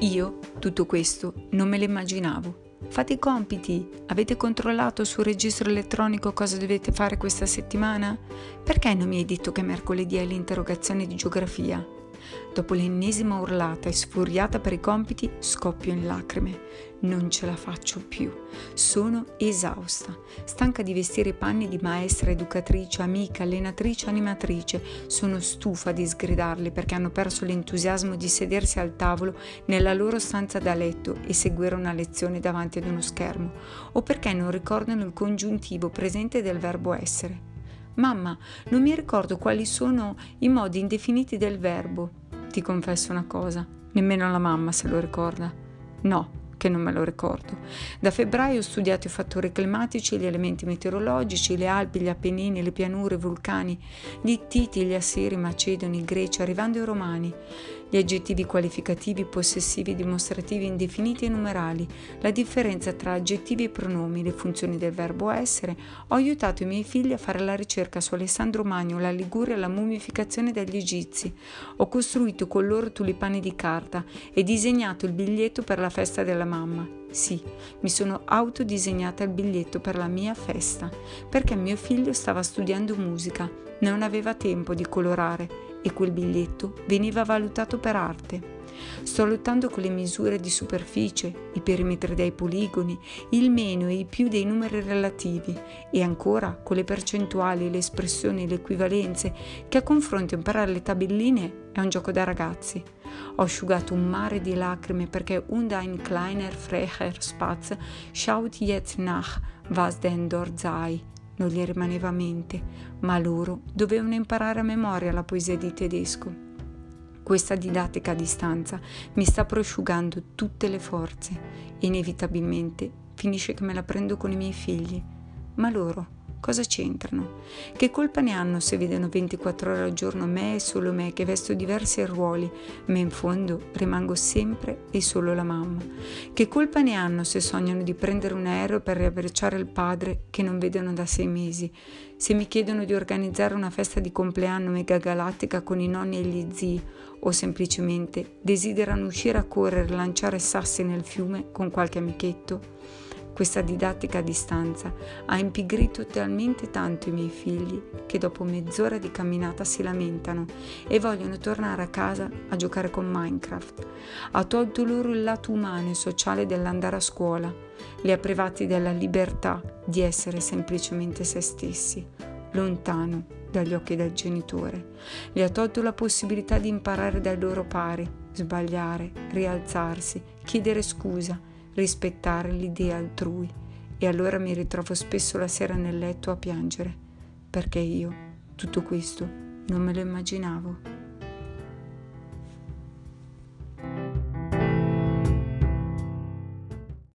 Io tutto questo non me lo immaginavo. Fate i compiti? Avete controllato sul registro elettronico cosa dovete fare questa settimana? Perché non mi hai detto che mercoledì è l'interrogazione di geografia? Dopo l'ennesima urlata e sfuriata per i compiti, scoppio in lacrime. Non ce la faccio più. Sono esausta, stanca di vestire i panni di maestra, educatrice, amica, allenatrice, animatrice. Sono stufa di sgridarli perché hanno perso l'entusiasmo di sedersi al tavolo nella loro stanza da letto e seguire una lezione davanti ad uno schermo, o perché non ricordano il congiuntivo presente del verbo essere. Mamma, non mi ricordo quali sono i modi indefiniti del verbo. Ti confesso una cosa, nemmeno la mamma se lo ricorda. No, che non me lo ricordo. Da febbraio ho studiato i fattori climatici, gli elementi meteorologici, le Alpi, gli Appennini, le pianure, i vulcani, gli Ittiti, gli Assiri, i Macedoni, i Greci, arrivando ai Romani, gli aggettivi qualificativi, possessivi, dimostrativi, indefiniti e numerali, la differenza tra aggettivi e pronomi, le funzioni del verbo essere. Ho aiutato i miei figli a fare la ricerca su Alessandro Magno, la Liguria e la mummificazione degli egizi. Ho costruito con loro tulipani di carta e disegnato il biglietto per la festa della mamma. Sì, mi sono autodisegnata il biglietto per la mia festa, perché mio figlio stava studiando musica, non aveva tempo di colorare e quel biglietto veniva valutato per arte. Sto lottando con le misure di superficie, i perimetri dei poligoni, il meno e il più dei numeri relativi e ancora con le percentuali, le espressioni, le equivalenze, che a confronto imparare le tabelline è un gioco da ragazzi. Ho asciugato un mare di lacrime perché und ein kleiner frecher Spatz schaut jetzt nach, was denn dort sei. Non gli rimaneva a mente, ma loro dovevano imparare a memoria la poesia di tedesco. Questa didattica a distanza mi sta prosciugando tutte le forze inevitabilmente finisce che me la prendo con i miei figli. Ma loro cosa c'entrano? Che colpa ne hanno se vedono 24 ore al giorno me e solo me che vesto diversi ruoli, ma in fondo rimango sempre e solo la mamma? Che colpa ne hanno se sognano di prendere un aereo per riabbracciare il padre che non vedono da sei mesi? Se mi chiedono di organizzare una festa di compleanno megagalattica con i nonni e gli zii o semplicemente desiderano uscire a correre e lanciare sassi nel fiume con qualche amichetto? Questa didattica a distanza ha impigrito talmente tanto i miei figli che dopo mezz'ora di camminata si lamentano e vogliono tornare a casa a giocare con Minecraft. Ha tolto loro il lato umano e sociale dell'andare a scuola, li ha privati della libertà di essere semplicemente se stessi, lontano dagli occhi del genitore. Li ha tolto la possibilità di imparare dai loro pari, sbagliare, rialzarsi, chiedere scusa rispettare l'idea altrui e allora mi ritrovo spesso la sera nel letto a piangere, perché io tutto questo non me lo immaginavo.